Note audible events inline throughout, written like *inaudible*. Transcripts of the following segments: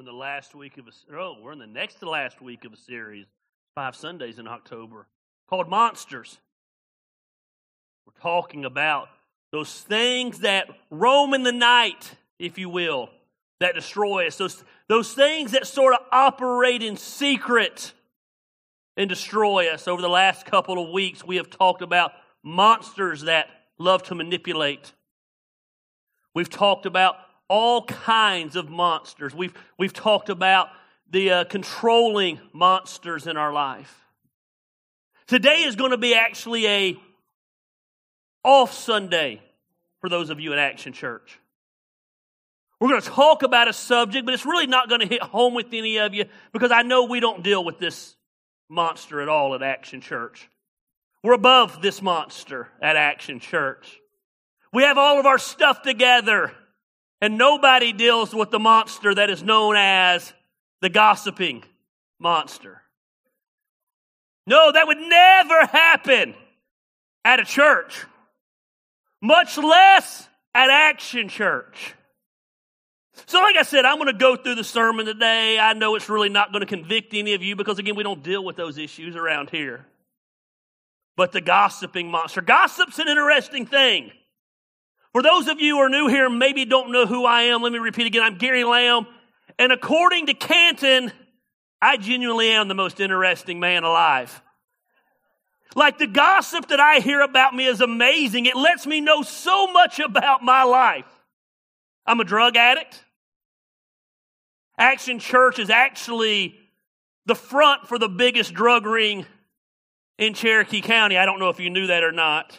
We're in the last week of a oh, we're in the next to last week of a series, five Sundays in October, called Monsters. We're talking about those things that roam in the night, if you will, that destroy us. Those, those things that sort of operate in secret and destroy us. Over the last couple of weeks, we have talked about monsters that love to manipulate. We've talked about all kinds of monsters. We've, we've talked about the uh, controlling monsters in our life. Today is going to be actually a off Sunday for those of you in Action Church. We're going to talk about a subject, but it's really not going to hit home with any of you because I know we don't deal with this monster at all at Action Church. We're above this monster at Action Church. We have all of our stuff together, and nobody deals with the monster that is known as the gossiping monster. No, that would never happen at a church, much less at Action Church. So, like I said, I'm going to go through the sermon today. I know it's really not going to convict any of you because, again, we don't deal with those issues around here. But the gossiping monster. Gossip's an interesting thing. For those of you who are new here maybe don't know who I am, let me repeat again. I'm Gary Lamb. And according to Canton, I genuinely am the most interesting man alive. Like the gossip that I hear about me is amazing. It lets me know so much about my life. I'm a drug addict. Action Church is actually the front for the biggest drug ring in Cherokee County. I don't know if you knew that or not.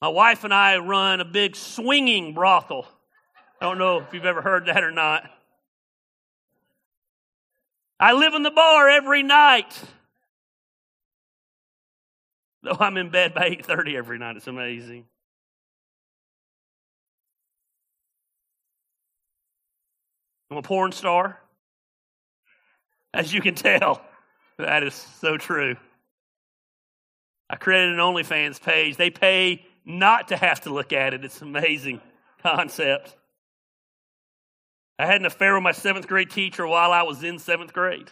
My wife and I run a big swinging brothel. I don't know if you've ever heard that or not. I live in the bar every night. Though I'm in bed by 8:30 every night. It's amazing. I'm a porn star. As you can tell, that is so true. I created an OnlyFans page. They pay not to have to look at it. It's amazing concept. I had an affair with my seventh grade teacher while I was in seventh grade.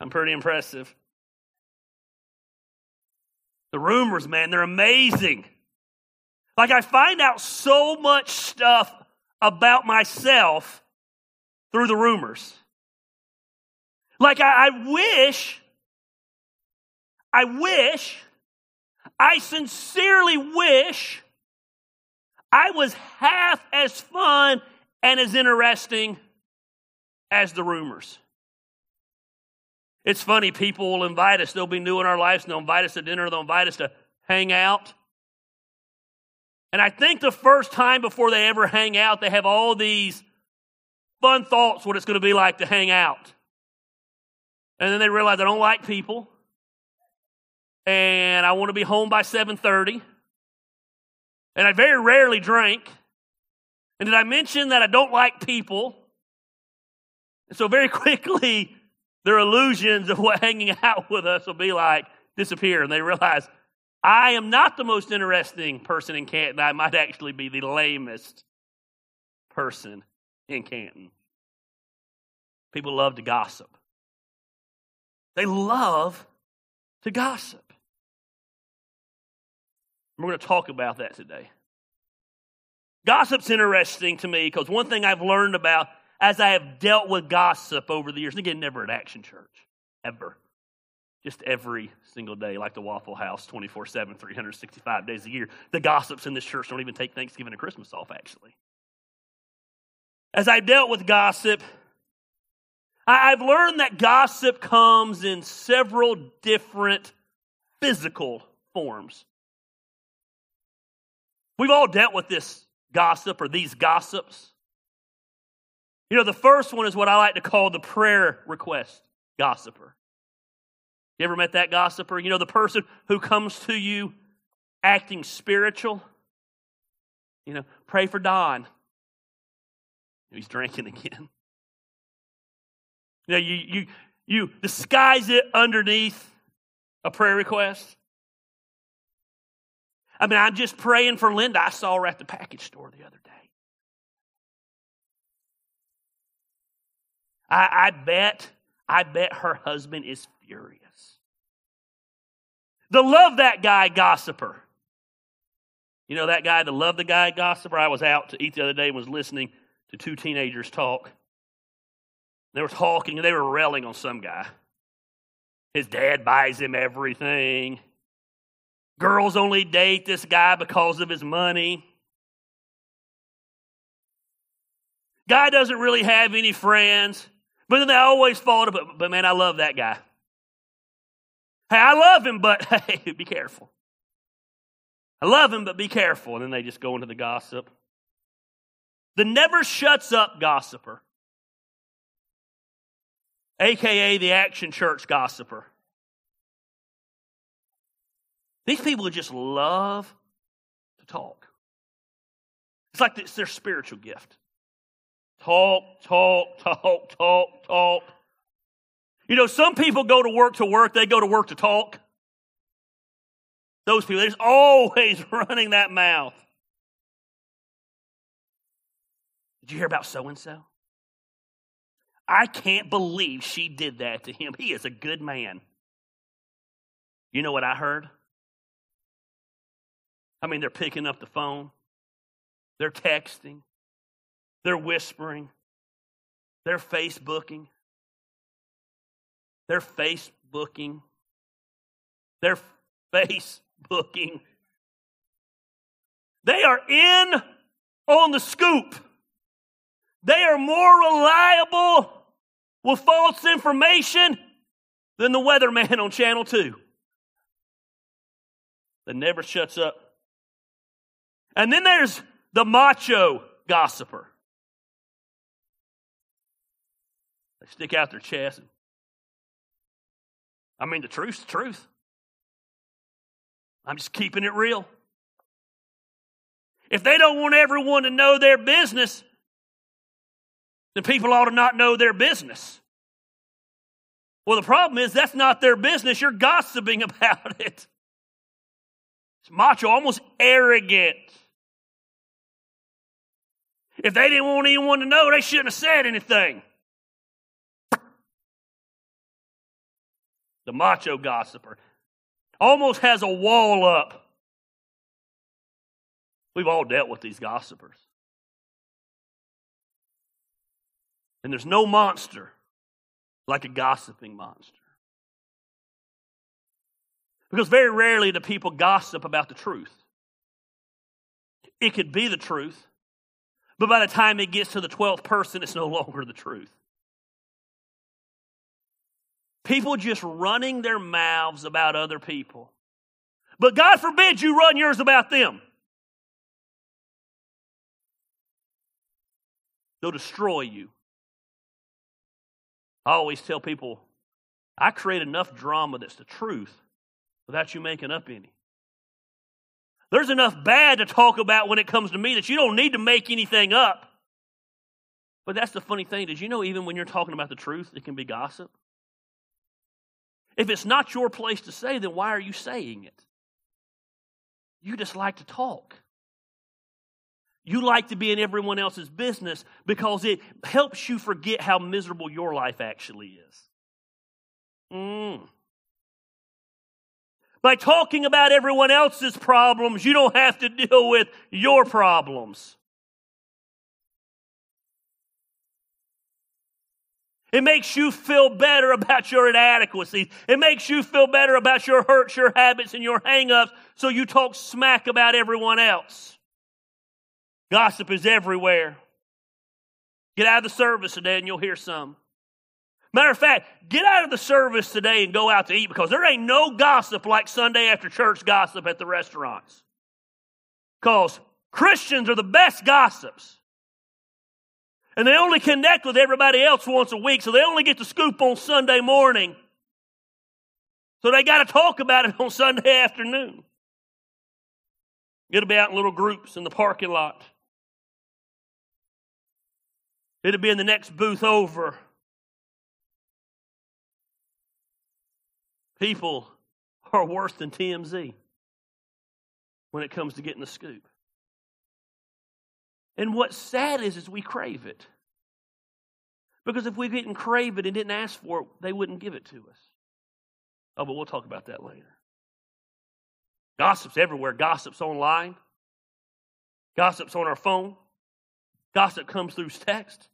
I'm pretty impressive. The rumors, man, they're amazing. Like, I find out so much stuff about myself through the rumors. Like, I, I wish, I wish, I sincerely wish I was half as fun and as interesting as the rumors. It's funny, people will invite us. They'll be new in our lives and they'll invite us to dinner, they'll invite us to hang out. And I think the first time before they ever hang out, they have all these fun thoughts what it's going to be like to hang out. And then they realize I don't like people. And I want to be home by 7:30. And I very rarely drink. And did I mention that I don't like people? And so very *laughs* quickly their illusions of what hanging *laughs* out with us will be like disappear and they realize I am not the most interesting person in Canton. I might actually be the lamest person in Canton. People love to gossip. They love to gossip. We're going to talk about that today. Gossip's interesting to me because one thing I've learned about as I have dealt with gossip over the years, and again, never at Action Church, ever. Just every single day, like the Waffle House, 24 7, 365 days a year. The gossips in this church don't even take Thanksgiving and Christmas off, actually. As I dealt with gossip, I've learned that gossip comes in several different physical forms. We've all dealt with this gossip or these gossips. You know, the first one is what I like to call the prayer request gossiper. You ever met that gossiper? You know, the person who comes to you acting spiritual. You know, pray for Don. He's drinking again. *laughs* You know, you, you, you disguise it underneath a prayer request. I mean, I'm just praying for Linda. I saw her at the package store the other day. I, I bet, I bet her husband is furious. The love that guy gossiper. You know that guy, the love the guy gossiper? I was out to eat the other day and was listening to two teenagers talk. They were talking and they were railing on some guy. His dad buys him everything. Girls only date this guy because of his money. Guy doesn't really have any friends, but then they always fall to, but, but man, I love that guy. Hey, I love him, but *laughs* hey, be careful. I love him, but be careful. And then they just go into the gossip. The never shuts up gossiper, aka the action church gossiper. These people just love to talk. It's like it's their spiritual gift. Talk, talk, talk, talk, talk. You know, some people go to work to work, they go to work to talk. Those people, they're always *laughs* running that mouth. Did you hear about so and so? I can't believe she did that to him. He is a good man. You know what I heard? I mean, they're picking up the phone, they're texting, they're whispering, they're Facebooking, they're Facebooking, they're Facebooking. They are in on the scoop. They are more reliable with false information than the weatherman *laughs* on Channel 2 that never shuts up. And then there's the macho gossiper. They stick out their chest. I mean, the truth's the truth. I'm just keeping it real. If they don't want everyone to know their business, then people ought to not know their business. Well, the problem is that's not their business. You're gossiping *laughs* about it. It's macho, almost arrogant. If they didn't want anyone to know, they shouldn't have said anything. The macho gossiper almost has a wall up. We've all dealt with these gossipers. And there's no monster like a gossiping monster. Because very rarely do people gossip about the truth. It could be the truth, but by the time it gets to the 12th person, it's no longer the truth. People just running their mouths about other people. But God forbid you run yours about them. They'll destroy you. I always tell people, I create enough drama that's the truth without you making up any. There's enough bad to talk about when it comes to me that you don't need to make anything up. But that's the funny thing. is, you know even when you're talking about the truth, it can be gossip? If it's not your place to say, then why are you saying it? You just like to talk. You like to be in everyone else's business because it helps you forget how miserable your life actually is. Mm. By talking about everyone else's problems, you don't have to deal with your problems. It makes you feel better about your inadequacies. It makes you feel better about your hurts, your habits, and your hangups, so you talk smack about everyone else. Gossip is everywhere. Get out of the service today and you'll hear some. Matter of fact, get out of the service today and go out to eat because there ain't no gossip like Sunday after church gossip at the restaurants. Because Christians are the best gossips. And they only connect with everybody else once a week, so they only get the scoop on Sunday morning. So they got to talk about it *laughs* on Sunday afternoon. It'll be out in little groups in the parking lot. It'll be in the next booth over. People are worse than TMZ when it comes to getting the scoop. And what's sad is, is we crave it. Because if we didn't crave it and didn't ask for it, they wouldn't give it to us. Oh, but we'll talk about that later. Gossip's everywhere. Gossip's online. Gossip's on our phone. Gossip comes through text.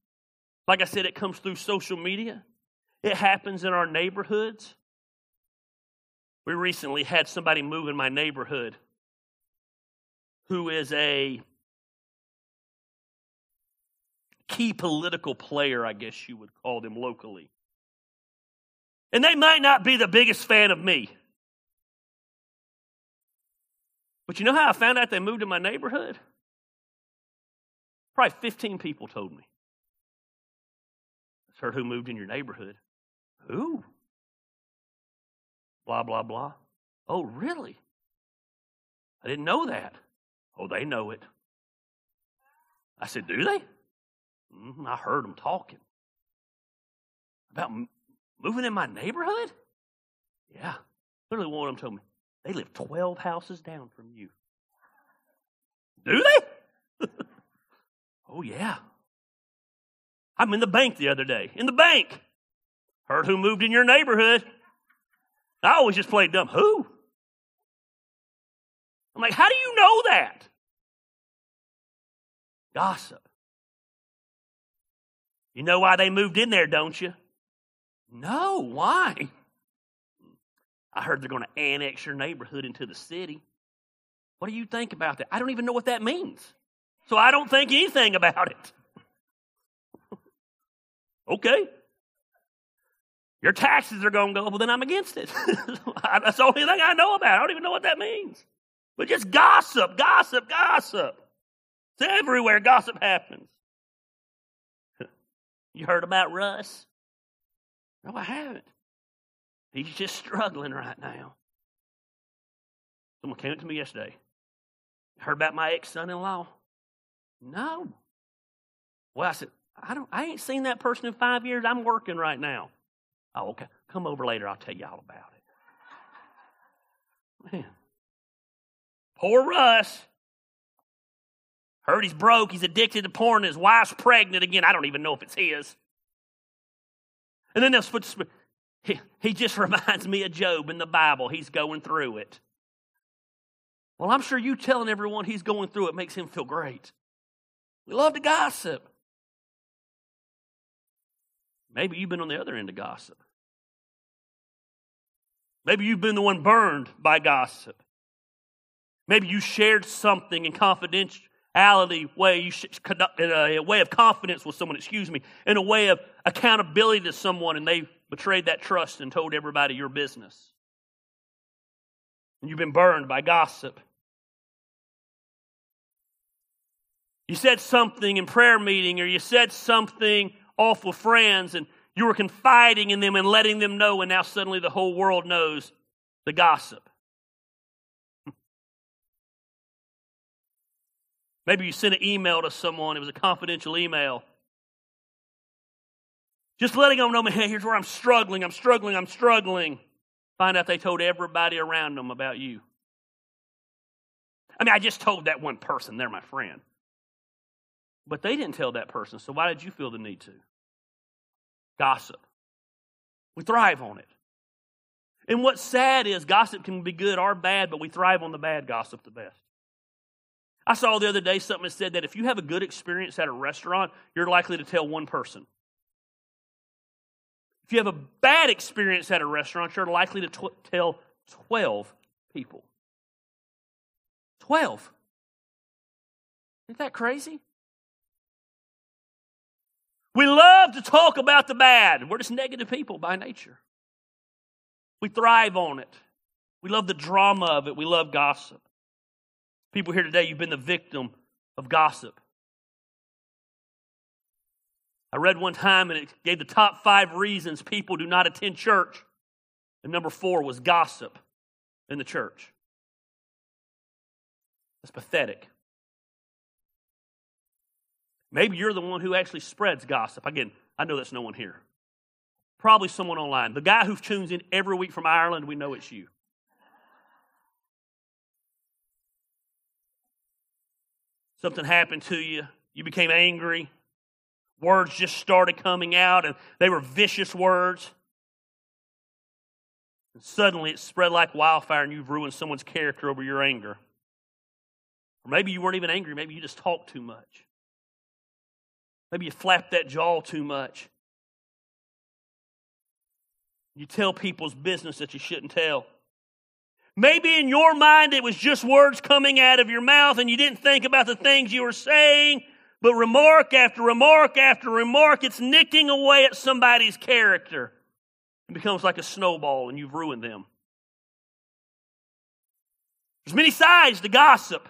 Like I said, it comes through social media. It happens in our neighborhoods. We recently had somebody move in my neighborhood who is a key political player, I guess you would call them locally. And they might not be the biggest fan of me. But you know how I found out they moved in my neighborhood? Probably 15 people told me. I heard who moved in your neighborhood. Who? Blah, blah, blah. Oh, really? I didn't know that. Oh, they know it. I said, Do they? Mm-hmm, I heard them talking. About m- moving in my neighborhood? Yeah. Literally, one of them told me, They live 12 houses down from you. Do they? *laughs* oh, yeah. I'm in the bank the other day. In the bank. Heard who moved in your neighborhood. I always just played dumb. Who? I'm like, how do you know that? Gossip. You know why they moved in there, don't you? No, why? I heard they're going to annex your neighborhood into the city. What do you think about that? I don't even know what that means. So I don't think anything about it. *laughs* okay. Your taxes are going to go up, well, then I'm against it. *laughs* That's the only thing I know about. I don't even know what that means. But just gossip, gossip, gossip. It's everywhere gossip happens. *laughs* You heard about Russ? No, I haven't. He's just struggling right now. Someone came up to me yesterday. Heard about my ex son in law? No. Well, I said, I don't I ain't seen that person in five years. I'm working right now. Oh, okay. Come over later, I'll tell you all about it. Man. Poor Russ. Heard he's broke. He's addicted to porn. And His wife's pregnant again. I don't even know if it's his. And then they'll put, he, he just *laughs* reminds me of Job in the Bible. He's going through it. Well, I'm sure you telling everyone he's going through it makes him feel great. We love to gossip. Maybe you've been on the other end of gossip. Maybe you've been the one burned by gossip. Maybe you shared something in confidentiality way, you conduct in a way of confidence with someone, excuse me, in a way of accountability to someone, and they betrayed that trust and told everybody your business. And you've been burned by gossip. You said something in prayer meeting, or you said something with friends, and you were confiding in them and letting them know, and now suddenly the whole world knows the gossip. *laughs* Maybe you sent an email to someone, it was a confidential email. Just letting them know, man, hey, here's where I'm struggling, I'm struggling, I'm struggling. Find out they told everybody around them about you. I mean, I just told that one person, they're my friend. But they didn't tell that person, so why did you feel the need to? Gossip. We thrive on it. And what's sad is gossip can be good or bad, but we thrive on the bad gossip the best. I saw the other day something that said that if you have a good experience at a restaurant, you're likely to tell one person. If you have a bad experience at a restaurant, you're likely to tw- tell 12 people. 12. Isn't that crazy? We love to talk about the bad. We're just negative people by nature. We thrive on it. We love the drama of it. We love gossip. People here today, you've been the victim of gossip. I read one time and it gave the top five reasons people do not attend church. And number four was gossip in the church. That's pathetic. Maybe you're the one who actually spreads gossip. Again, I know that's no one here. Probably someone online. The guy who tunes in every week from Ireland, we know it's you. Something happened to you, you became angry. Words just started coming out, and they were vicious words. And suddenly it spread like wildfire, and you've ruined someone's character over your anger. Or maybe you weren't even angry, maybe you just talked too much. Maybe you flap that jaw too much. You tell people's business that you shouldn't tell. Maybe in your mind it was just words coming out of your mouth and you didn't think about the things you were saying, but remark after remark after remark, it's nicking away at somebody's character. It becomes like a snowball and you've ruined them. There's many sides to gossip.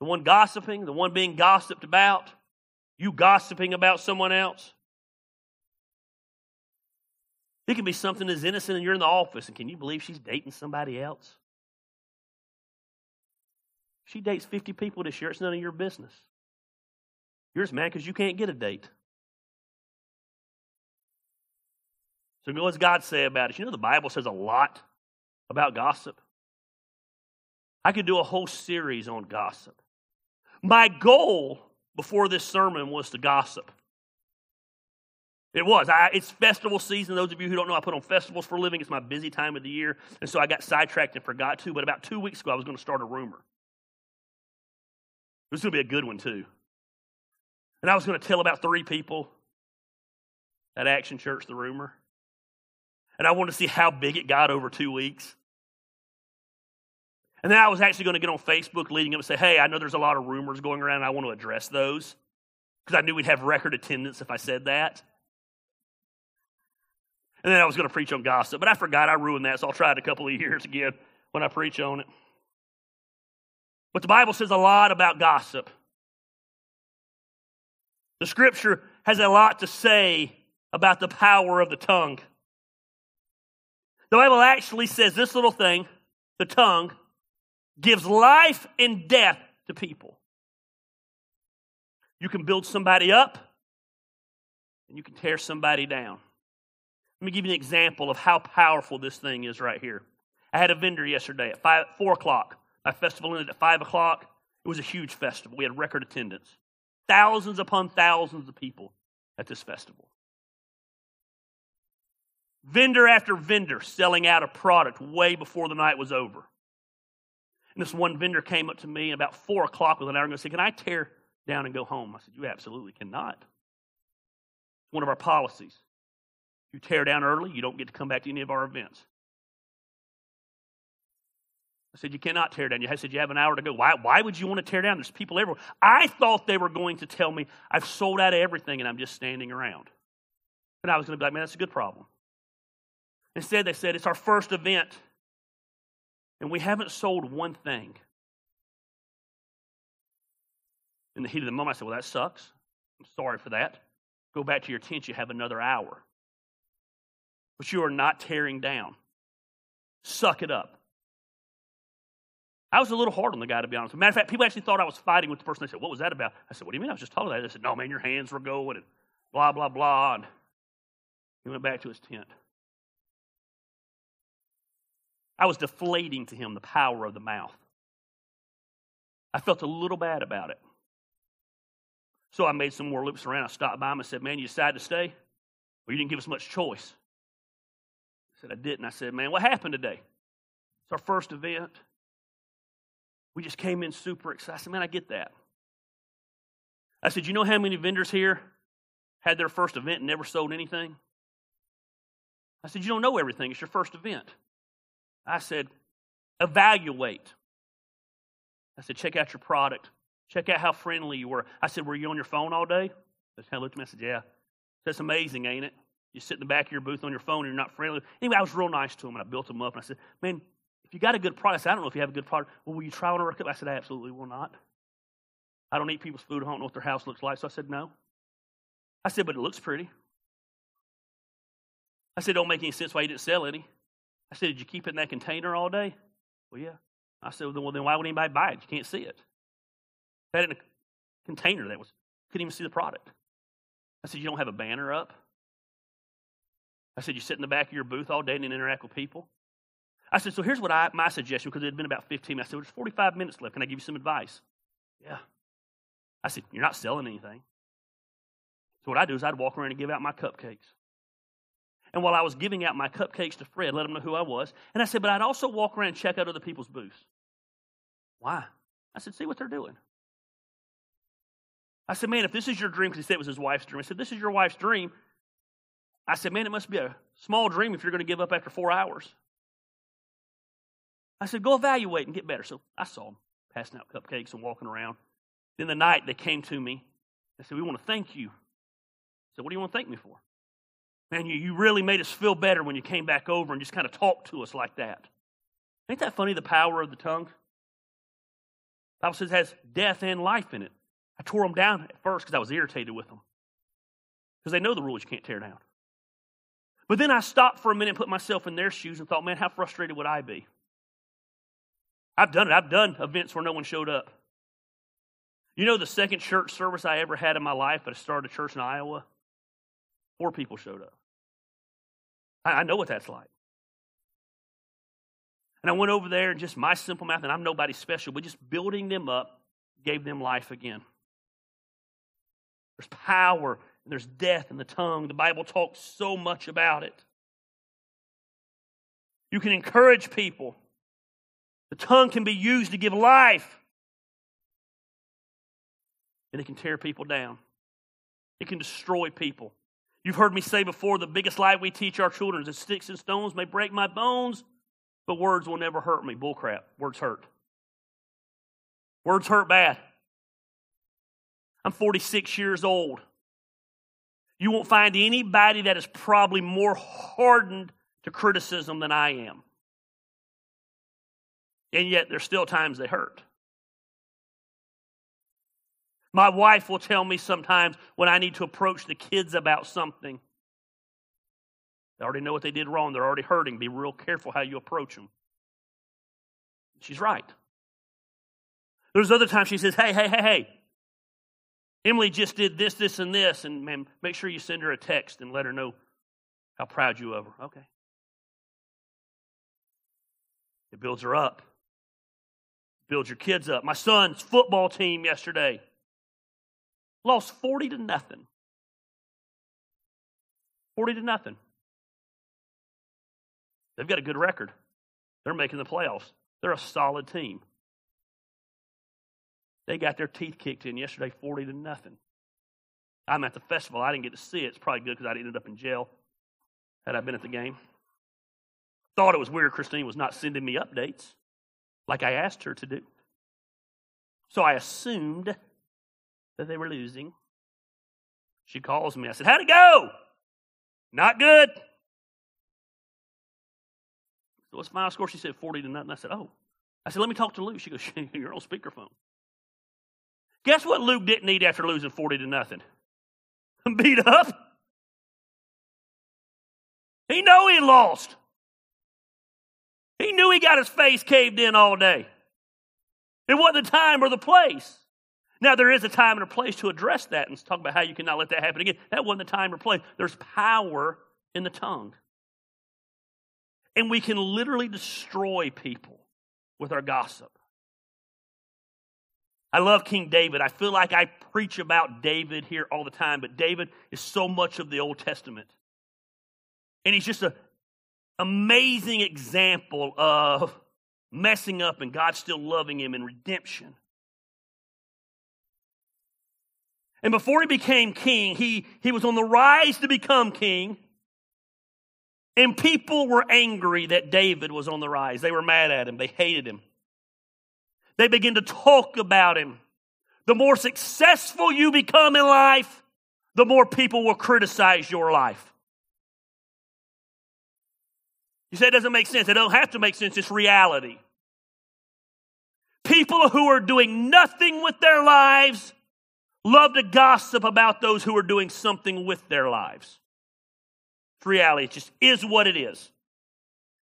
The one gossiping, the one being gossiped about, you gossiping about someone else. It can be something as innocent and you're in the office and can you believe she's dating somebody else? She dates 50 people this year. It's none of your business. You're just mad because you can't get a date. So what does God say about it? You know the Bible says a lot about gossip. I could do a whole series on gossip. My goal before this sermon was to gossip. It was. I, it's festival season. Those of you who don't know, I put on festivals for a living. It's my busy time of the year. And so I got sidetracked and forgot to. But about two weeks ago, I was going to start a rumor. It was going to be a good one, too. And I was going to tell about three people at Action Church, the rumor. And I wanted to see how big it got over two weeks. And then I was actually going to get on Facebook leading up and say, hey, I know there's a lot of rumors going around, and I want to address those. Because I knew we'd have record attendance if I said that. And then I was going to preach on gossip, but I forgot I ruined that, so I'll try it a couple of years again when I preach on it. But the Bible says a lot about gossip. The scripture has a lot to say about the power of the tongue. The Bible actually says this little thing, the tongue, gives life and death to people. You can build somebody up, and you can tear somebody down. Let me give you an example of how powerful this thing is right here. I had a vendor yesterday at five, 4 o'clock. My festival ended at 5 o'clock. It was a huge festival. We had record attendance. Thousands upon thousands of people at this festival. Vendor after vendor selling out a product way before the night was over. And this one vendor came up to me about 4 o'clock with an hour and said, Can I tear down and go home? I said, You absolutely cannot. It's one of our policies. You tear down early, you don't get to come back to any of our events. I said, You cannot tear down. I said, You have an hour to go. Why, why would you want to tear down? There's people everywhere. I thought they were going to tell me, I've sold out everything and I'm just standing around. And I was going to be like, Man, that's a good problem. Instead, they said, It's our first event and we haven't sold one thing. In the heat of the moment, I said, Well, that sucks. I'm sorry for that. Go back to your tent. You have another hour but you are not tearing down. Suck it up. I was a little hard on the guy, to be honest. Matter of fact, people actually thought I was fighting with the person. They said, What was that about? I said, What do you mean? I was just talking about it. They said, No, man, your hands were going and blah, blah, blah. And he went back to his tent. I was deflating to him the power of the mouth. I felt a little bad about it. So I made some more loops around. I stopped by him and said, Man, you decided to stay? Well, you didn't give us much choice I said, I didn't. I said, Man, what happened today? It's our first event. We just came in super excited. I said, Man, I get that. I said, You know how many vendors here had their first event and never sold anything? I said, You don't know everything. It's your first event. I said, Evaluate. I said, Check out your product. Check out how friendly you were. I said, Were you on your phone all day? I looked at me and said, Yeah. That's amazing, ain't it? You sit in the back of your booth on your phone and you're not friendly. Anyway, I was real nice to him and I built him up and I said, Man, if you got a good product, I, said, I don't know if you have a good product. Well, will you try one of our cups? I said, I absolutely will not. I don't eat people's food. I don't know what their house looks like. So I said, No. I said, But it looks pretty. I said, Don't make any sense why you didn't sell any. I said, Did you keep it in that container all day? Well, yeah. I said, Well, then why would anybody buy it? You can't see it. I had it in a container that was, couldn't even see the product. I said, You don't have a banner up? I said, You sit in the back of your booth all day and interact with people? I said, So here's what I, my suggestion, because it had been about 15 minutes. I said, There's 45 minutes left. Can I give you some advice? Yeah. I said, You're not selling anything. So what I do is I'd walk around and give out my cupcakes. And while I was giving out my cupcakes to Fred, let him know who I was. And I said, but I'd also walk around and check out other people's booths. Why? I said, see what they're doing. I said, man, if this is your dream, because he said it was his wife's dream. I said, this is your wife's dream. I said, man, it must be a small dream if you're going to give up after four hours. I said, go evaluate and get better. So I saw him passing out cupcakes and walking around. Then the night they came to me. They said, we want to thank you. I said, what do you want to thank me for? Man, you, you really made us feel better when you came back over and just kind of talked to us like that. Ain't that funny, the power of the tongue? The Bible says it has death and life in it. I tore them down at first because I was irritated with them. Because they know the rules you can't tear down. But then I stopped for a minute and put myself in their shoes and thought, man, how frustrated would I be? I've done it. I've done events where no one showed up. You know the second church service I ever had in my life, but I started a church in Iowa? Four people showed up. I know what that's like. And I went over there and just my simple math, and I'm nobody special, but just building them up gave them life again. There's power and there's death in the tongue. The Bible talks so much about it. You can encourage people. The tongue can be used to give life. And it can tear people down. It can destroy people. You've heard me say before the biggest lie we teach our children is that sticks and stones may break my bones, but words will never hurt me. Bullcrap. Words hurt. Words hurt bad. I'm 46 years old. You won't find anybody that is probably more hardened to criticism than I am. And yet, there's still times they hurt. My wife will tell me sometimes when I need to approach the kids about something. They already know what they did wrong. They're already hurting. Be real careful how you approach them. She's right. There's other times she says, hey, hey, hey, hey. Emily just did this, this, and this, and man, make sure you send her a text and let her know how proud you of her. Okay. It builds her up. Builds your kids up. My son's football team yesterday lost 40 to nothing. 40 to nothing. They've got a good record. They're making the playoffs. They're a solid team. They got their teeth kicked in yesterday, 40 to nothing. I'm at the festival. I didn't get to see it. It's probably good because I'd ended up in jail had I been at the game. Thought it was weird Christine was not sending me updates like I asked her to do. So I assumed that they were losing. She calls me. I said, How'd it go? Not good. So what's final score? She said 40 to nothing. I said, Oh. I said, Let me talk to Luke. She goes, *laughs* You're on speakerphone. Guess what Luke didn't need after losing 40 to nothing? *laughs* Beat up. He know he lost. He knew he got his face caved in all day. It wasn't the time or the place. Now, there is a time and a place to address that and talk about how you cannot let that happen again. That wasn't the time or place. There's power in the tongue. And we can literally destroy people with our gossip. I love King David. I feel like I preach about David here all the time, but David is so much of the Old Testament. And he's just an amazing example of messing up and God still loving him in redemption. And before he became king, he, he was on the rise to become king. And people were angry that David was on the rise. They were mad at him, they hated him. They begin to talk about him. The more successful you become in life, the more people will criticize your life. You say it doesn't make sense. It don't have to make sense. It's reality. People who are doing nothing with their lives love to gossip about those who are doing something with their lives. It's reality. It just is what it is.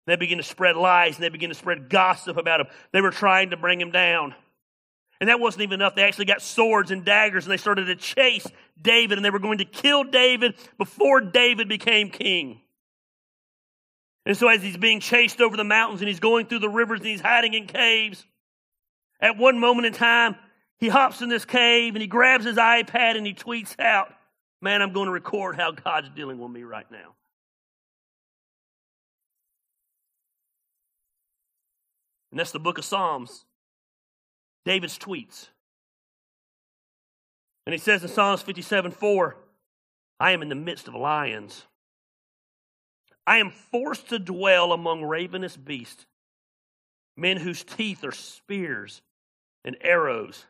They begin to spread lies and they begin to spread gossip about him. They were trying to bring him down. And that wasn't even enough. They actually got swords and daggers and they started to chase David and they were going to kill David before David became king. And so, as he's being chased over the mountains and he's going through the rivers and he's hiding in caves, at one moment in time, he hops in this cave and he grabs his iPad and he tweets out, Man, I'm going to record how God's dealing with me right now. And that's the book of Psalms. David's tweets. And he says in Psalms 57 4, I am in the midst of lions. I am forced to dwell among ravenous beasts, men whose teeth are spears and arrows,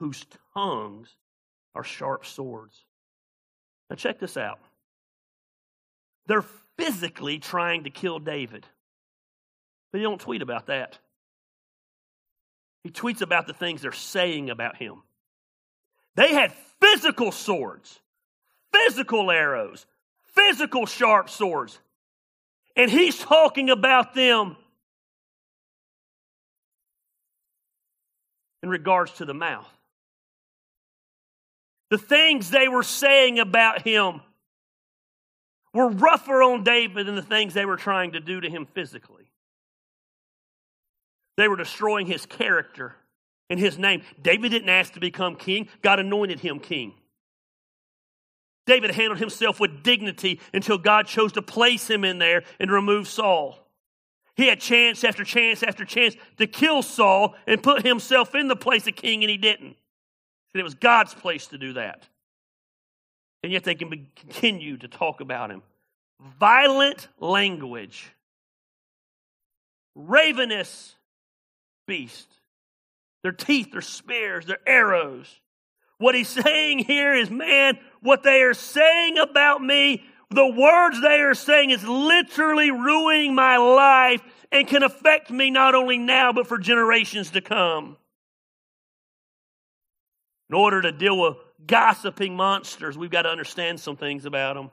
whose tongues are sharp swords. Now, check this out. They're physically trying to kill David, but he don't tweet about that. He tweets about the things they're saying about him. They had physical swords, physical arrows, physical sharp swords. And he's talking about them in regards to the mouth. The things they were saying about him were rougher on David than the things they were trying to do to him physically. They were destroying his character and his name. David didn't ask to become king, God anointed him king. David handled himself with dignity until God chose to place him in there and remove Saul. He had chance after chance after chance to kill Saul and put himself in the place of king, and he didn't. And it was God's place to do that. And yet they can be, continue to talk about him. Violent language, ravenous beast. Their teeth, their spears, their arrows. What he's saying here is, man, what they are saying about me, the words they are saying is literally ruining my life and can affect me not only now, but for generations to come. In order to deal with gossiping monsters, we've got to understand some things about them.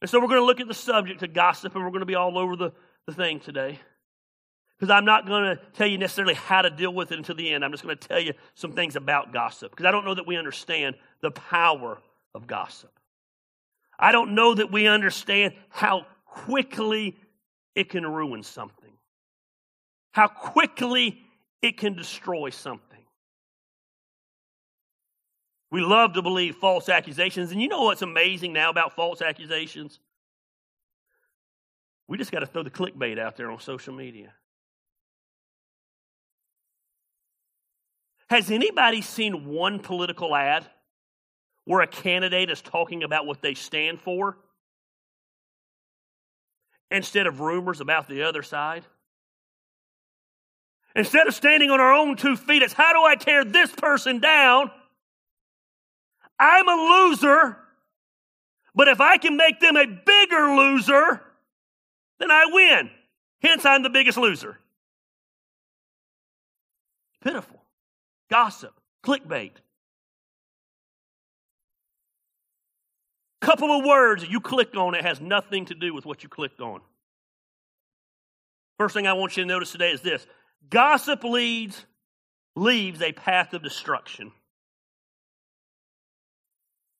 And so we're going to look at the subject of gossip, and we're going to be all over the, the thing today. Because I'm not going to tell you necessarily how to deal with it until the end. I'm just going to tell you some things about gossip. Because I don't know that we understand the power of gossip. I don't know that we understand how quickly it can ruin something, how quickly it can destroy something. We love to believe false accusations. And you know what's amazing now about false accusations? We just got to throw the clickbait out there on social media. Has anybody seen one political ad where a candidate is talking about what they stand for instead of rumors about the other side? Instead of standing on our own two feet, it's how do I tear this person down? I'm a loser, but if I can make them a bigger loser, then I win. Hence, I'm the biggest loser. Pitiful gossip, clickbait. Couple of words that you clicked on it has nothing to do with what you clicked on. First thing I want you to notice today is this gossip leads leaves a path of destruction.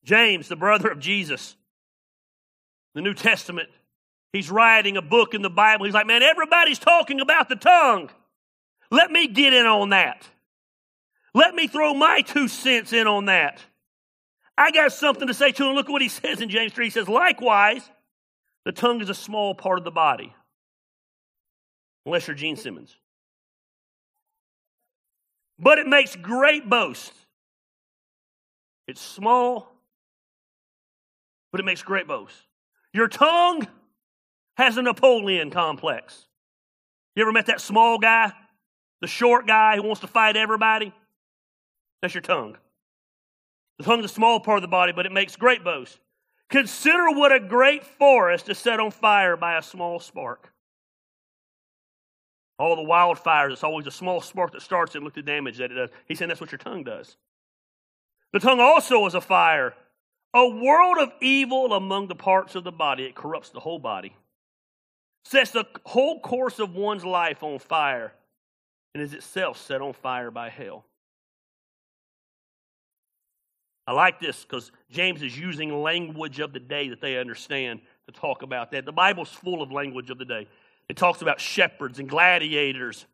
James, the brother of Jesus, the New Testament, he's writing a book in the Bible. He's like, man, everybody's talking about the tongue. Let me get in on that. Let me throw my two cents in on that. I got something to say to him. Look at what he *laughs* says in James 3. He says, Likewise, the tongue is a small part of the body, unless you're Gene Simmons. But it makes great boast. It's small, but it makes great boast. Your tongue has a Napoleon complex. You ever met that small guy, the short guy who wants to fight everybody? That's your tongue. The tongue is a small part of the body, but it makes great boast. Consider what a great forest is set on fire by a small spark. All the wildfires, it's always a small spark that starts it. Look at the damage that it does. He's saying that's what your tongue does. The tongue also is a fire, a world of evil among the parts of the body. It corrupts the whole body, sets the whole course of one's life on fire, and is itself set on fire by hell. I like this because James is using language of the day that they understand to talk about that. The Bible's full of language of the day. It talks about shepherds and gladiators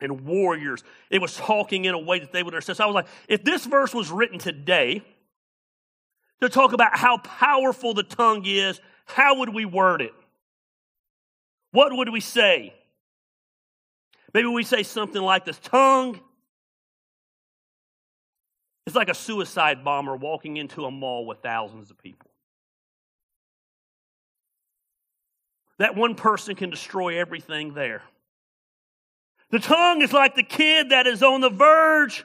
and warriors. It was talking in a way that they would understand. So I was like, if this verse was written today, to talk about how powerful the tongue is, how would we word it? What would we say? Maybe we say something like this tongue is like a suicide bomber walking into a mall with thousands of people. That one person can destroy everything there. The tongue is like the kid that is on the verge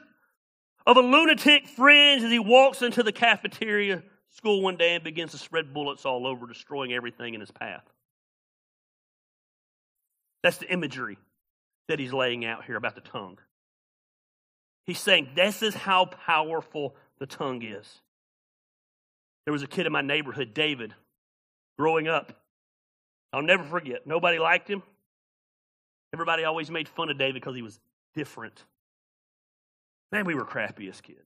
of a lunatic fringe as he walks into the cafeteria school one day and begins to spread bullets all over, destroying everything in his path. That's the imagery that he's laying out here about the tongue. He's saying this is how powerful the tongue is. There was a kid in my neighborhood, David, growing up. I'll never forget. Nobody liked him. Everybody always made fun of David because he was different. Man, we were crappy as kids.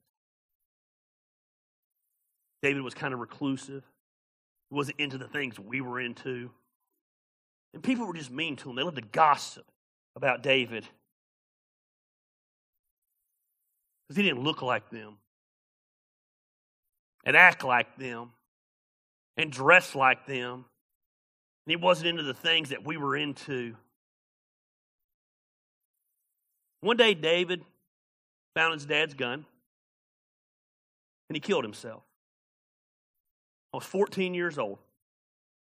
David was kind of reclusive. He wasn't into the things we were into. And people were just mean to him. They loved to gossip about David. Because he didn't look like them. And act like them. And dress like them. And he wasn't into the things that we were into. One day, David found his dad's gun and he killed himself. I was 14 years old.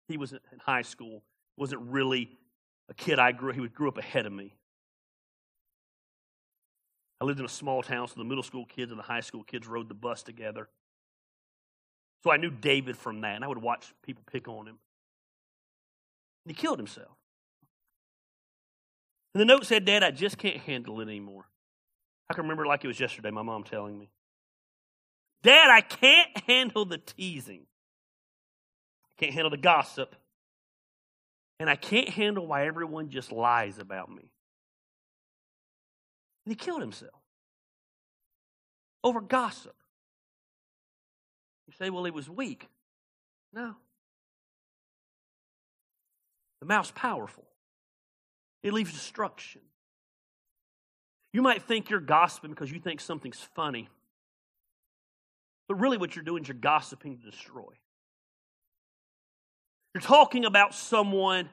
He was in high school. Wasn't really a kid I grew. He grew up ahead of me. I lived in a small town, so the middle school kids and the high school kids rode the bus together. So I knew David from that, and I would watch people pick on him. And he killed himself. And the note said, Dad, I just can't handle it anymore. I can remember like it was yesterday, my mom telling me. Dad, I can't handle the teasing. I can't handle the gossip. And I can't handle why everyone just lies about me. And he killed himself over gossip. You say, well, he was weak. No. The mouth's powerful, it leaves destruction. You might think you're gossiping because you think something's funny. But really, what you're doing is you're gossiping to destroy. You're talking about someone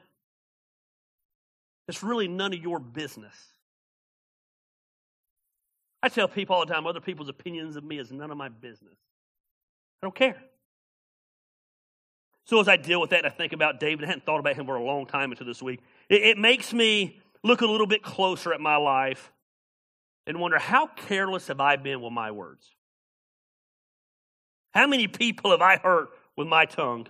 that's really none of your business. I tell people all the time other people's opinions of me is none of my business. I don't care. So as I deal with that, I think about David. I hadn't thought about him for a long time until this week. It, it makes me look a little bit closer at my life and wonder how careless have I been with my words? How many people have I hurt with my tongue?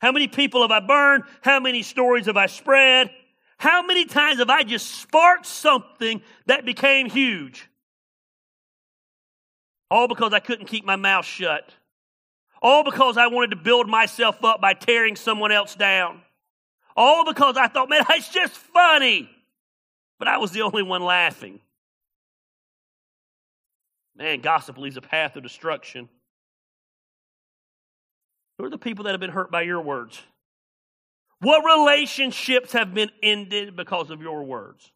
How many people have I burned? How many stories have I spread? How many times have I just sparked something that became huge? All because I couldn't keep my mouth shut. All because I wanted to build myself up by tearing someone else down. All because I thought, man, *laughs* it's just funny. But I was the only one laughing. Man, gossip leaves a path of destruction. Who are the people that have been hurt by your words? What relationships have been ended because of your words?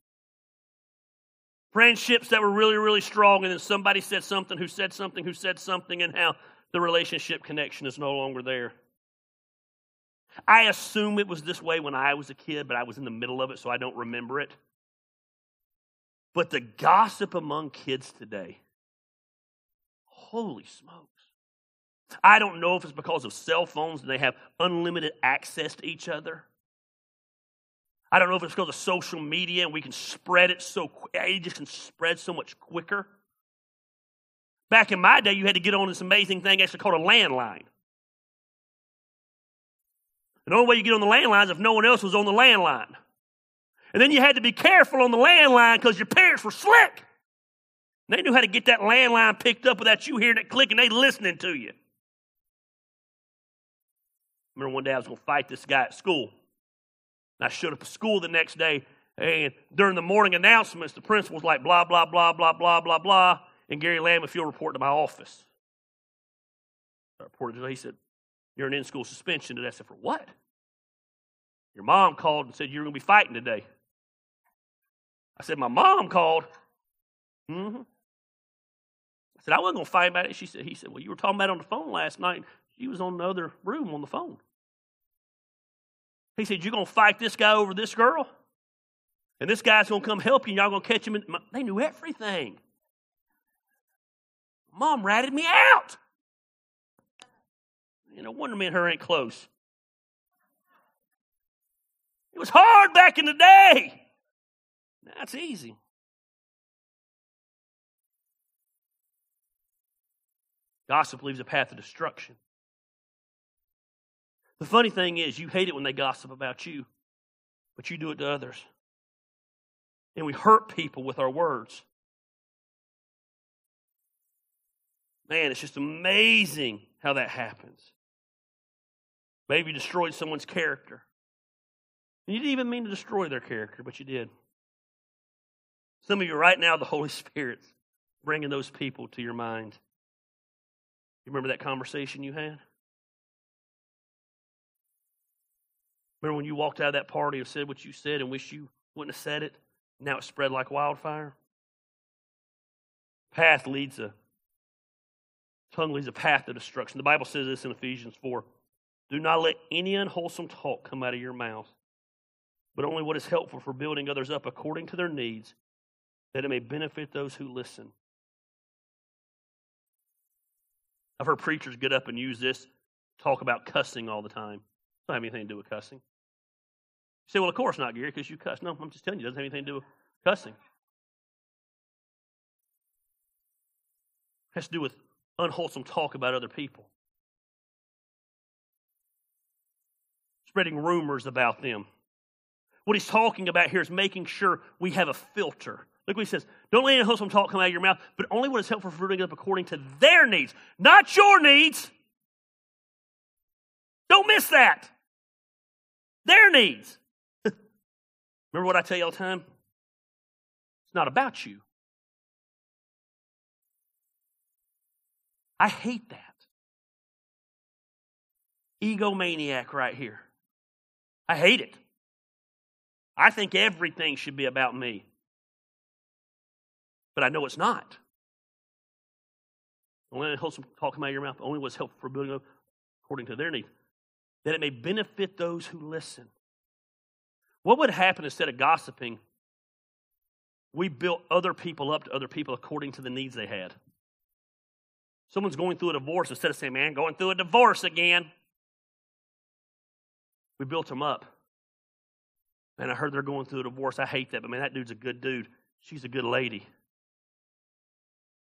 Friendships that were really, really strong, and then somebody said something, who said something, who said something, and how the relationship connection is no longer there. I assume it was this way when I was a kid, but I was in the middle of it, so I don't remember it. But the gossip among kids today, holy smokes. I don't know if it's because of cell phones and they have unlimited access to each other. I don't know if it's because of social media and we can spread it so quick. It just can spread so much quicker. Back in my day, you had to get on this amazing thing actually called a landline. And the only way you get on the landline is if no one else was on the landline. And then you had to be careful on the landline because your parents were slick. They knew how to get that landline picked up without you hearing it clicking. They listening to you. Remember one day I was going to fight this guy at school. And I showed up at school the next day, and during the morning announcements, the principal was like, blah, blah, blah, blah, blah, blah, blah. And Gary Lamb, if you'll report to my office. I reported to him. He said, You're an in school suspension today. I said, For what? Your mom called and said you're going to be fighting today. I said, My mom called. Mm-hmm. Said, I wasn't going to fight about it. She said, he said, well, you were talking about it on the phone last night. She was on the other room on the phone. He said, you're going to fight this guy over this girl? And this guy's going to come help you and y'all going to catch him. In, they knew everything. Mom ratted me out. You know, wonder me and her ain't close. It was hard back in the day. Now it's easy. Gossip leaves a path of destruction. The funny thing is, you hate it when they gossip about you, but you do it to others. And we hurt people with our words. Man, it's just amazing how that happens. Maybe you destroyed someone's character. And you didn't even mean to destroy their character, but you did. Some of you right now, the Holy *laughs* Spirit's bringing those people to your mind. You remember that conversation you had? Remember when you walked out of that party and said what you said and wish you wouldn't have said it? Now it spread like wildfire? Path leads a tongue leads a path to destruction. The Bible says this in Ephesians 4. Do not let any unwholesome talk come out of your mouth, but only what is helpful for building others up according to their needs, that it may benefit those who listen. I've heard preachers get up and use this, talk about cussing all the time. It doesn't have anything to do with cussing. You say, well, of course not, Gary, because you cuss. No, I'm just telling you, it doesn't have anything to do with cussing. It has to do with unwholesome talk about other people. Spreading rumors about them. What he's talking about here is making sure we have a filter. Look what he says. Don't let any wholesome talk come out of your mouth, but only what is helpful for building up according to their needs, not your needs. Don't miss that. Their needs. *laughs* Remember what I tell you all the time? It's not about you. I hate that. Egomaniac right here. I hate it. I think everything should be about me. But I know it's not. Only wholesome talk come out of your mouth only was helpful for building up according to their needs, that it may benefit those who listen. What would happen instead of gossiping? We built other people up to other people according to the needs they had. Someone's going through a divorce instead of saying, man, going through a divorce again. We built them up. Man, I heard they're going through a divorce. I hate that, but man, that dude's a good dude. She's a good lady.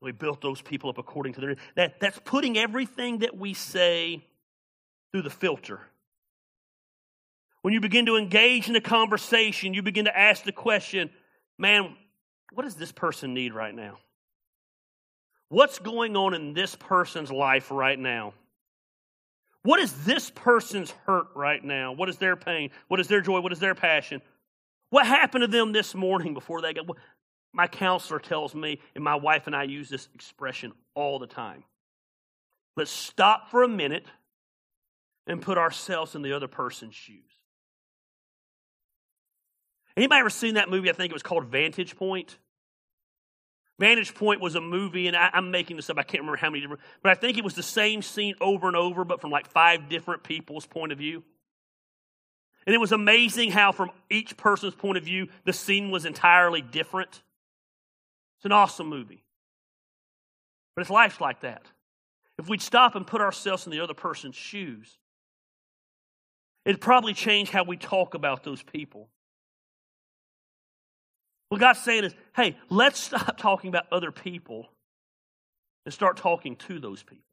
We built those people up according to their that that's putting everything that we say through the filter. When you begin to engage in a conversation, you begin to ask the question, man, what does this person need right now? What's going on in this person's life right now? What is this person's hurt right now? What is their pain? What is their joy? What is their passion? What happened to them this morning before they got? My counselor tells me, and my wife and I use this expression all the time. Let's stop for a minute and put ourselves in the other person's shoes. Anybody ever seen that movie? I think it was called Vantage Point. Vantage Point was a movie, and I, am making this up. I can't remember how many different, but I think it was the same scene over and over, but from like five different people's point of view. And it was amazing how, from each person's point of view, the scene was entirely different. It's an awesome movie. But it's life like that. If we'd stop and put ourselves in the other person's shoes, it'd probably change how we talk about those people. What God's saying is, hey, let's stop talking about other people and start talking to those people.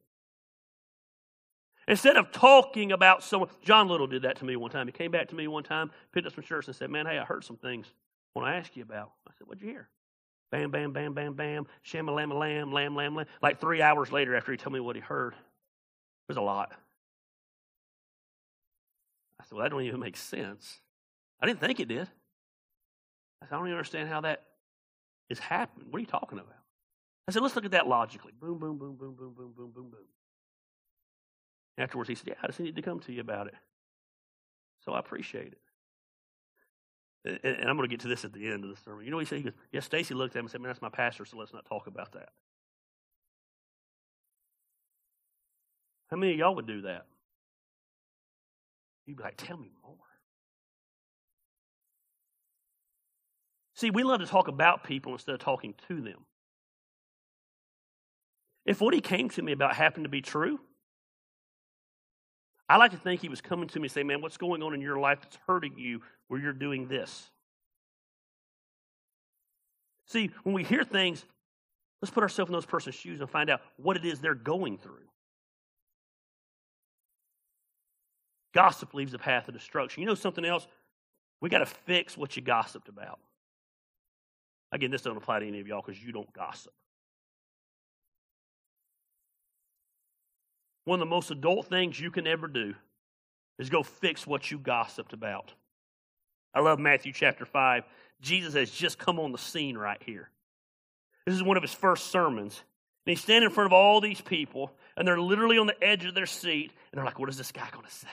Instead of talking about someone, John Little did that to me one time. He came back to me one time, picked up some shirts, and said, Man, hey, I heard some things I want to ask you about. I said, What'd you hear? Bam, bam, bam, bam, bam, shama, lamb, lamb, lamb, lamb, lamb. Like three hours later, after he told me what he heard, it was a lot. I said, Well, that don't even make sense. I didn't think it did. I said, I don't even understand how that is happening. What are you talking about? I said, let's look at that logically. Boom, boom, boom, boom, boom, boom, boom, boom, boom. Afterwards, he said, Yeah, I just needed to come to you about it. So I appreciate it. And I'm going to get to this at the end of the sermon. You know what he said? He goes, Yeah, Stacy looked at him and said, Man, that's my pastor, so let's not talk about that. How many of y'all would do that? You'd be like, Tell me more. See, we love to talk about people instead of talking to them. If what he came to me about happened to be true, I like to think he was coming to me and say, Man, what's going on in your life that's hurting you where you're doing this? See, when we hear things, let's put ourselves in those person's shoes and find out what it is they're going through. Gossip leaves a path of destruction. You know something else? We got to fix what you gossiped about. Again, this doesn't apply to any of y'all because you don't gossip. One of the most adult things you can ever do is go fix what you gossiped about. I love Matthew chapter 5. Jesus has just come on the scene right here. This is one of his first sermons. And he's standing in front of all these people, and they're literally on the edge of their seat, and they're like, What is this guy going to say?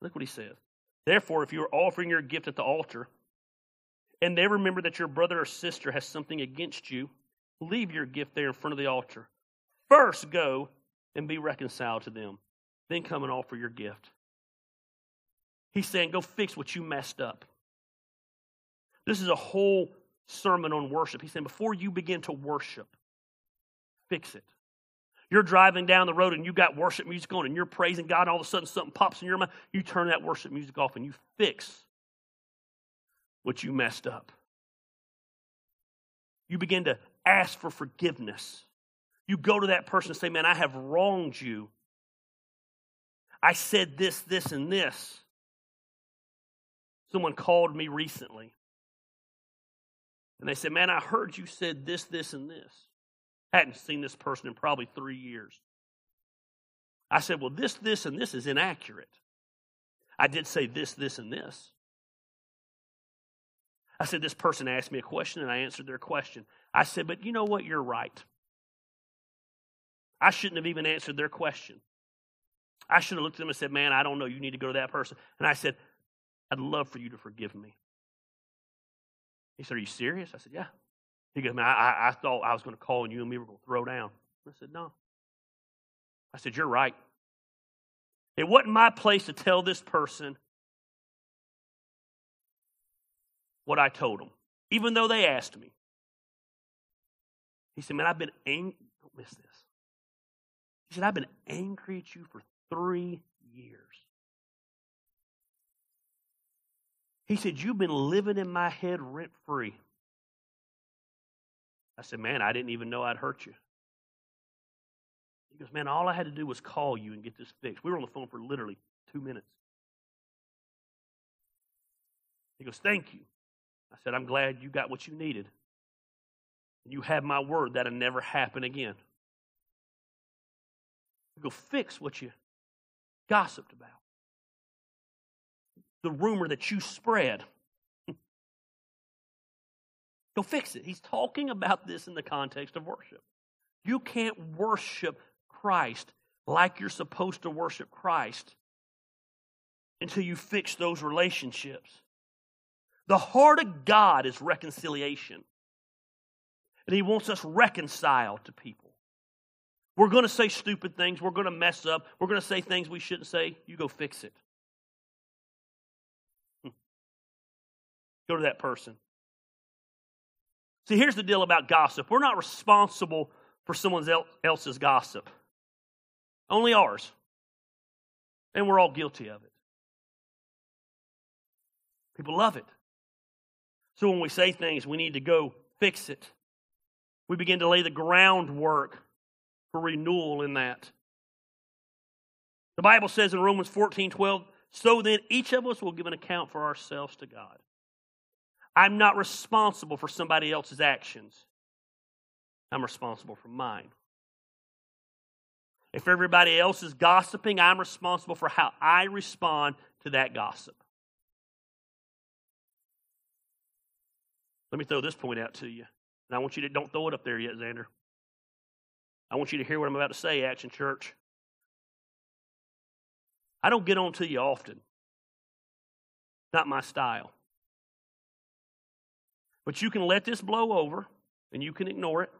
Look what he says. Therefore, if you are offering your gift at the altar, and they remember that your brother or sister has something against you, leave your gift there in front of the altar. First, go and be reconciled to them. Then come and offer your gift. He's saying, go fix what you messed up. This is a whole sermon on worship. He's saying, before you begin to worship, fix it. You're driving down the road and you got worship music on and you're praising God, and all of a sudden something pops in your mind. You turn that worship music off and you fix what you messed up. You begin to ask for forgiveness. You go to that person and say, Man, I have wronged you. I said this, this, and this. Someone called me recently. And they said, Man, I heard you said this, this, and this. I hadn't seen this person in probably three years. I said, Well, this, this, and this is inaccurate. I did say this, this, and this. I said, This person asked me a question, and I answered their question. I said, But you know what? You're right. I shouldn't have even answered their question. I should have looked at them and said, Man, I don't know. You need to go to that person. And I said, I'd love for you to forgive me. He said, Are you serious? I said, Yeah. He goes, Man, I, I thought I was going to call and you and me were going to throw down. I said, No. I said, You're right. It wasn't my place to tell this person what I told them, even though they asked me. He said, Man, I've been angry. Don't miss this. He said, I've been angry at you for three years. He said, You've been living in my head rent free. I said, Man, I didn't even know I'd hurt you. He goes, Man, all I had to do was call you and get this fixed. We were on the phone for literally two minutes. He goes, Thank you. I said, I'm glad you got what you needed. You have my word that'll never happen again. Go fix what you gossiped about. The rumor that you spread. *laughs* go fix it. He's talking about this in the context of worship. You can't worship Christ like you're supposed to worship Christ until you fix those relationships. The heart of God is reconciliation. And He wants us reconciled to people. We're going to say stupid things. We're going to mess up. We're going to say things we shouldn't say. You go fix it. Hmm. Go to that person. See, here's the deal about gossip we're not responsible for someone else's gossip, only ours. And we're all guilty of it. People love it. So when we say things, we need to go fix it. We begin to lay the groundwork for renewal in that. The Bible says in Romans 14 12, so then each of us will give an account for ourselves to God. I'm not responsible for somebody else's actions, I'm responsible for mine. If everybody else is gossiping, I'm responsible for how I respond to that gossip. Let me throw this point out to you. And I want you to don't throw it up there yet, Xander. I want you to hear what I'm about to say, Action Church. I don't get on to you often. Not my style. But you can let this blow over and you can ignore it,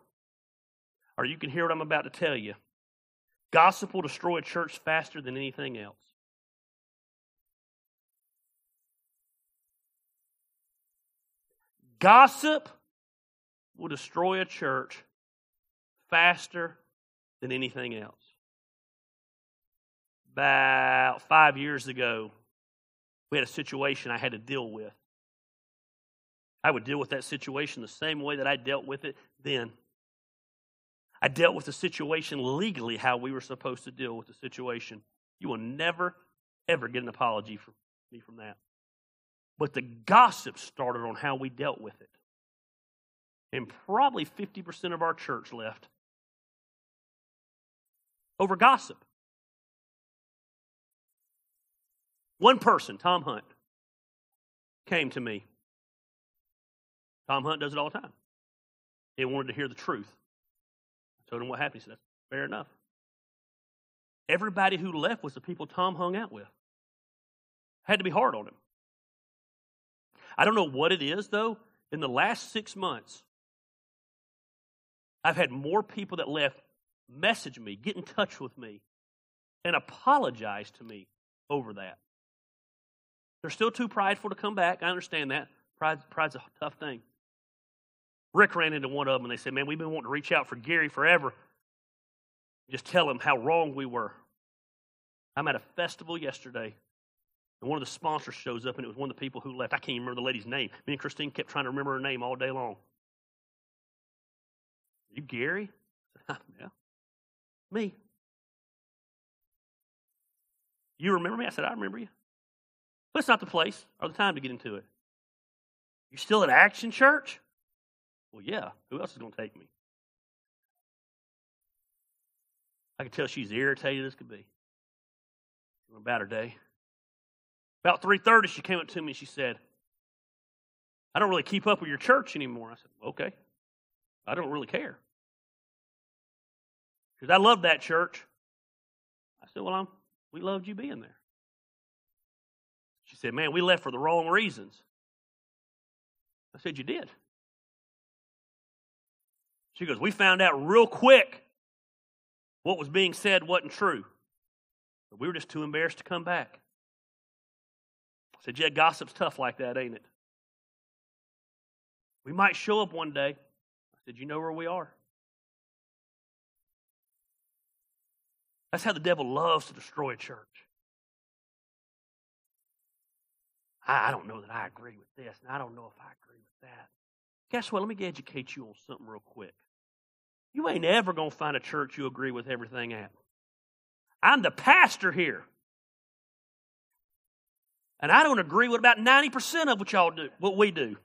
or you can hear what I'm about to tell you. Gossip will destroy a church faster than anything else. Gossip will destroy a church faster than anything else. About five years ago, we had a situation I had to deal with. I would deal with that situation the same way that I dealt with it then. I dealt with the situation legally how we were supposed to deal with the situation. You will never, ever get an apology from me from that. But the gossip started on how we dealt with it. And probably 50% of our church left over gossip. One person, Tom Hunt, came to me. Tom Hunt does it all the time. He wanted to hear the truth. I told him what happened. He said, fair enough. Everybody who left was the people Tom hung out with. Had to be hard on him. I don't know what it is, though. In the last six months, I've had more people that left message me, get in touch with me, and apologize to me over that. They're still too prideful to come back. I understand that. Pride, pride's a tough thing. Rick ran into one of them and they said, Man, we've been wanting to reach out for Gary forever. Just tell him how wrong we were. I'm at a festival yesterday and one of the sponsors shows up, and it was one of the people who left. I can't even remember the lady's name. Me and Christine kept trying to remember her name all day long. You Gary? *laughs* yeah. Me. You remember me? I said, I remember you. But it's not the place or the time to get into it. You're still at Action Church? Well, yeah. Who else is going to take me? I could tell she's irritated as could be about her day. About 3.30, she came up to me and she said, I don't really keep up with your church anymore. I said, okay. I don't really care. Because I love that church. I said, well, I'm, we loved you being there. She said, man, we left for the wrong reasons. I said, you did. She goes, we found out real quick what was being said wasn't true. But we were just too embarrassed to come back I said, Yeah, gossip's tough like that, ain't it? We might show up one day. I said, You know where we are. That's how the devil loves to destroy a church. I don't know that I agree with this, and I don't know if I agree with that. Guess what? Let me educate you on something real quick. You ain't ever going to find a church you agree with everything at. I'm the pastor here. And I don't agree with about 90% of what y'all do, what we do.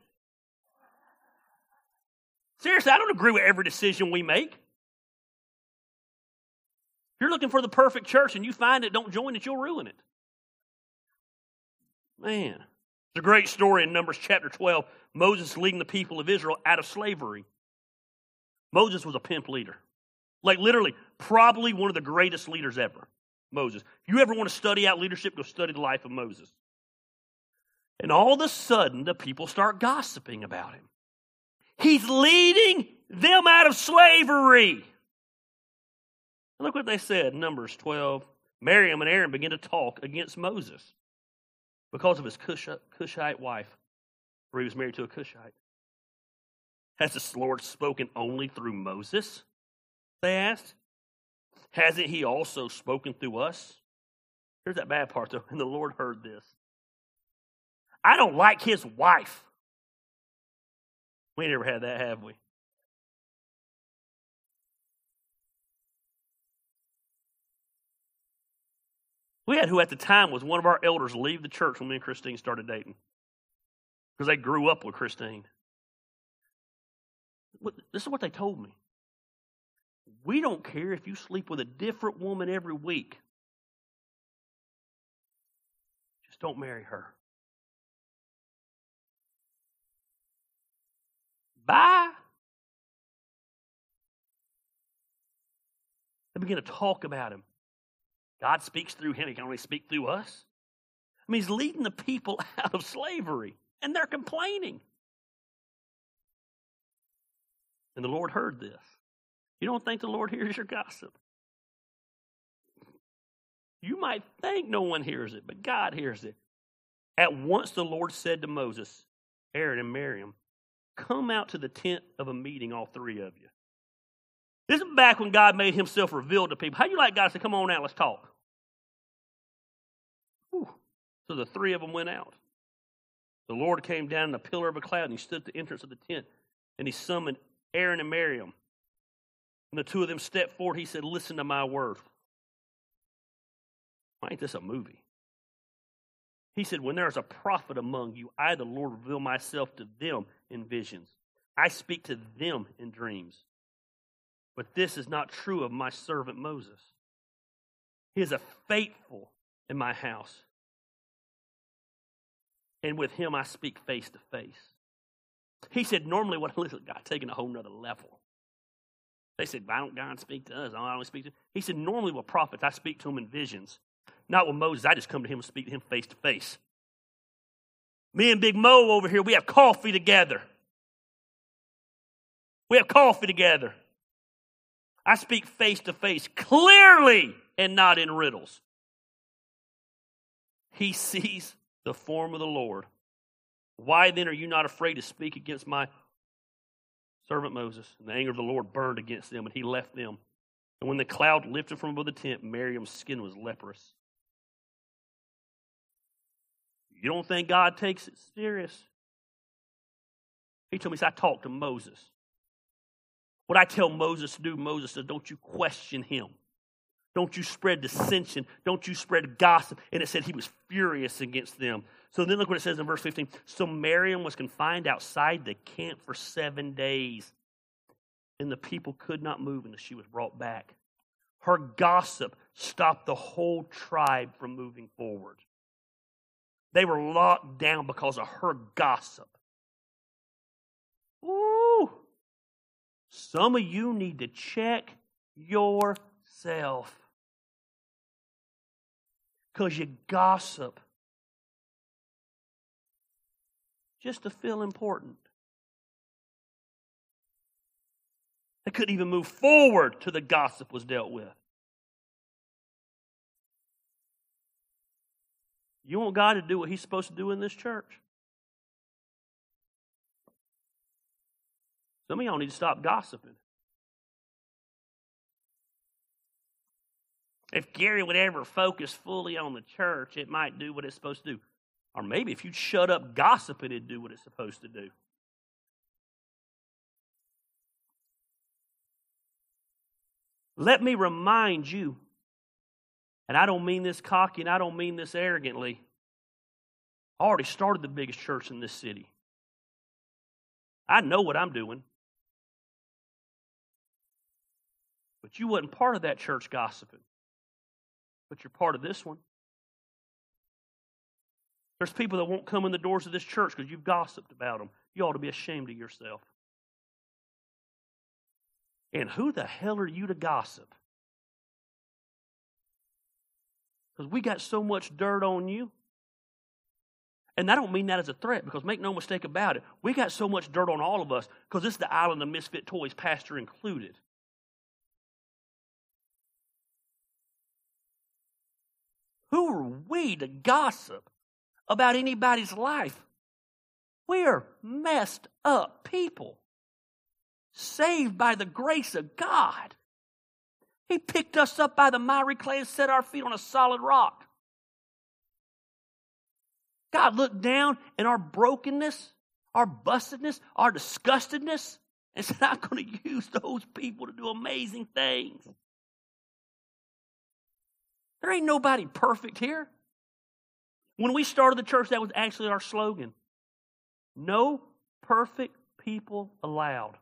Seriously, I don't agree with every decision we make. If you're looking for the perfect church and you find it, don't join it, you'll ruin it. Man. It's a great story in Numbers chapter 12. Moses leading the people of Israel out of slavery. Moses was a pimp leader. Like literally, probably one of the greatest leaders ever. Moses. If you ever want to study out leadership, go study the life of Moses. And all of a sudden, the people start gossiping about him. He's leading them out of slavery. Look what they said, Numbers 12. Miriam and Aaron began to talk against Moses because of his Cushite wife, for he was married to a Cushite. Has the Lord spoken only through Moses? They asked. Hasn't he also spoken through us? Here's that bad part, though. *laughs* And the Lord heard this. I don't like his wife. We never had that, have we? We had who at the time was one of our elders leave the church when me and Christine started dating because they grew up with Christine. This is what they told me. We don't care if you sleep with a different woman every week. Just don't marry her. Bye. They begin to talk about him. God speaks through him. He can only speak through us. I mean, he's leading the people *laughs* out of slavery, and they're complaining. And the Lord heard this. You don't think the Lord hears your gossip? You might think no one hears it, but God hears it. At once the Lord said to Moses, Aaron, and Miriam, Come out to the tent of a meeting, all three of you. This is back when God made himself revealed to people. How do you like God say, Come on out, let's talk? Whew. So the three of them went out. The Lord came down in a pillar of a cloud and he stood at the entrance of the tent and he summoned Aaron and Miriam. And the two of them stepped forward. He said, Listen to my word. Why ain't this a movie? He said, When there is a prophet among you, I, the Lord, reveal myself to them in visions. I speak to them in dreams. But this is not true of my servant Moses. He is a faithful in my house. And with him I speak face to face. He said, normally what listen, God taking a whole nother level. They said, Why don't God speak to us? I only speak to He said, Normally with prophets, I speak to them in visions. Not with Moses. I just come to him and speak to him face to face. Me and Big Mo over here, we have coffee together. We have coffee together. I speak face to face, clearly, and not in riddles. He *laughs* sees the form of the Lord. Why then are you not afraid to speak against my servant Moses? And the anger of the Lord burned against them, and he left them. And when the cloud lifted from above the tent, Miriam's skin was leprous. You don't think God takes it serious? He told me, he said, I talked to Moses. What I tell Moses to do, Moses says, don't you question him. Don't you spread dissension. Don't you spread gossip. And it said he was furious against them. So then look what it says in verse 15. So Miriam was confined outside the camp for seven days, and the people could not move until she was brought back. Her gossip stopped the whole tribe from moving forward. They were locked down because of her gossip. Ooh. Some of you need to check yourself. Because you gossip just to feel important. They couldn't even move forward till the gossip was dealt with. You want God to do what He's supposed to do in this church? Some of y'all need to stop gossiping. If Gary would ever focus fully on the church, it might do what it's supposed to do. Or maybe if you'd shut up gossiping, it'd do what it's supposed to do. Let me remind you and I don't mean this cocky and I don't mean this arrogantly. I already started the biggest church in this city. I know what I'm doing. But you wasn't part of that church gossiping. But you're part of this one. There's people that won't come in the doors of this church because you've gossiped about them. You ought to be ashamed of yourself. And who the hell are you to gossip? Because we got so much dirt on you. And I don't mean that as a threat because make no mistake about it. We got so much dirt on all of us because this is the island of misfit toys, pastor included. Who are we to gossip about anybody's life? We're messed up people, saved by the grace of God. He picked us up by the miry clay and set our feet on a solid rock. God looked down in our brokenness, our bustedness, our disgustedness, and said, I'm going *laughs* to use those people to do amazing things. There ain't nobody perfect here. When we started the church, that was actually our slogan No perfect people allowed.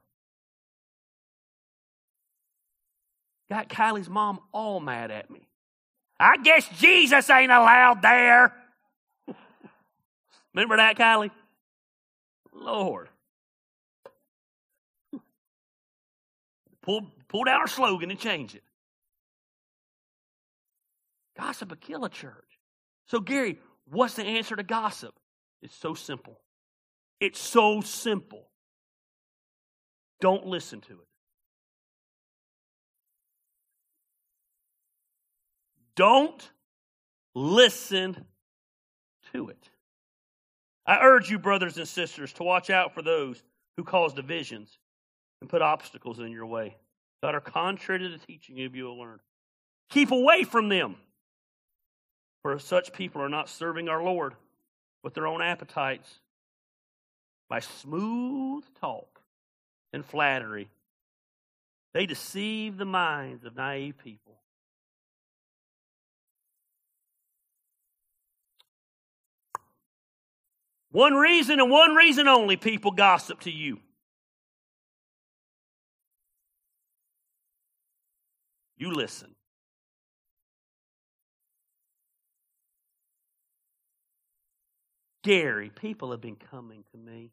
Got Kylie's mom all mad at me. I guess Jesus ain't allowed there. *laughs* Remember that, Kylie? Lord. Pull, pull down our slogan and change it. Gossip will kill a church. So, Gary, what's the answer to gossip? It's so simple. It's so simple. Don't listen to it. Don't listen to it. I urge you, brothers and sisters, to watch out for those who cause divisions and put obstacles in your way that are contrary to the teaching of you will learn. Keep away from them, for such people are not serving our Lord with their own appetites by smooth talk and flattery. They deceive the minds of naive people. One reason and one reason only people gossip to you. You listen. Gary, people have been coming to me.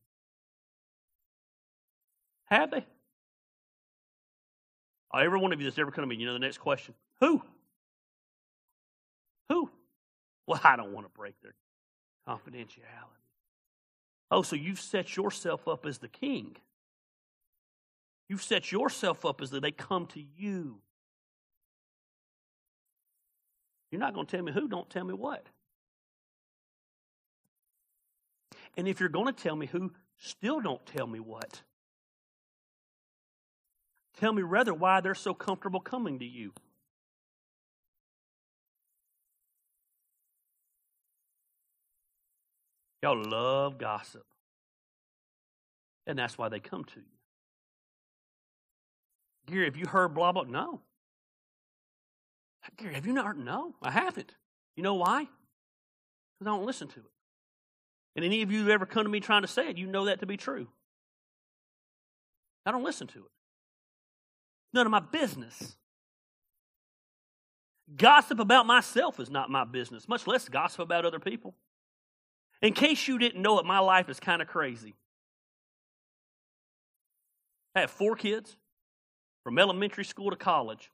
Have they? Oh, every one of you that's ever come to me, you know the next question. Who? Who? Well, I don't want to break their confidentiality. Oh, so you've set yourself up as the king. You've set yourself up as that they come to you. You're not going to tell me who, don't tell me what. And if you're going to tell me who, still don't tell me what. Tell me rather why they're so comfortable coming to you. Y'all love gossip. And that's why they come to you. Gary, have you heard blah, blah? No. Gary, have you not heard? No, I haven't. You know why? Because I don't listen to it. And any of you who ever come to me trying to say it, you know that to be true. I don't listen to it. None of my business. Gossip about myself is not my business, much less gossip about other people. In case you didn't know it, my life is kind of crazy. I have four kids from elementary school to college,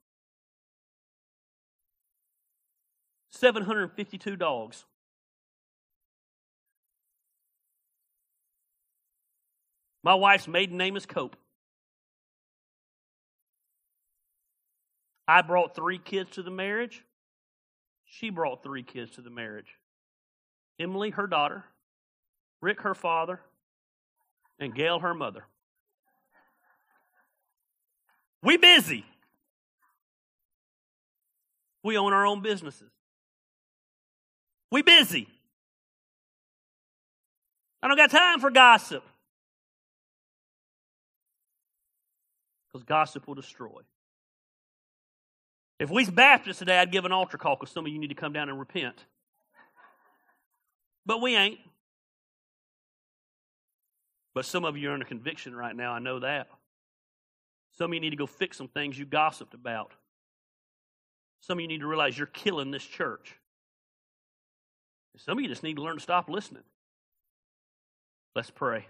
752 dogs. My wife's maiden name is Cope. I brought three kids to the marriage. She brought three kids to the marriage. Emily, her daughter, Rick, her father, and Gail, her mother. We busy. We own our own businesses. We busy. I don't got time for gossip. Because gossip will destroy. If we's Baptists today, I'd give an altar call because some of you need to come down and repent. But we ain't. But some of you are under conviction right now. I know that. Some of you need to go fix some things you gossiped about. Some of you need to realize you're killing this church. Some of you just need to learn to stop listening. Let's pray.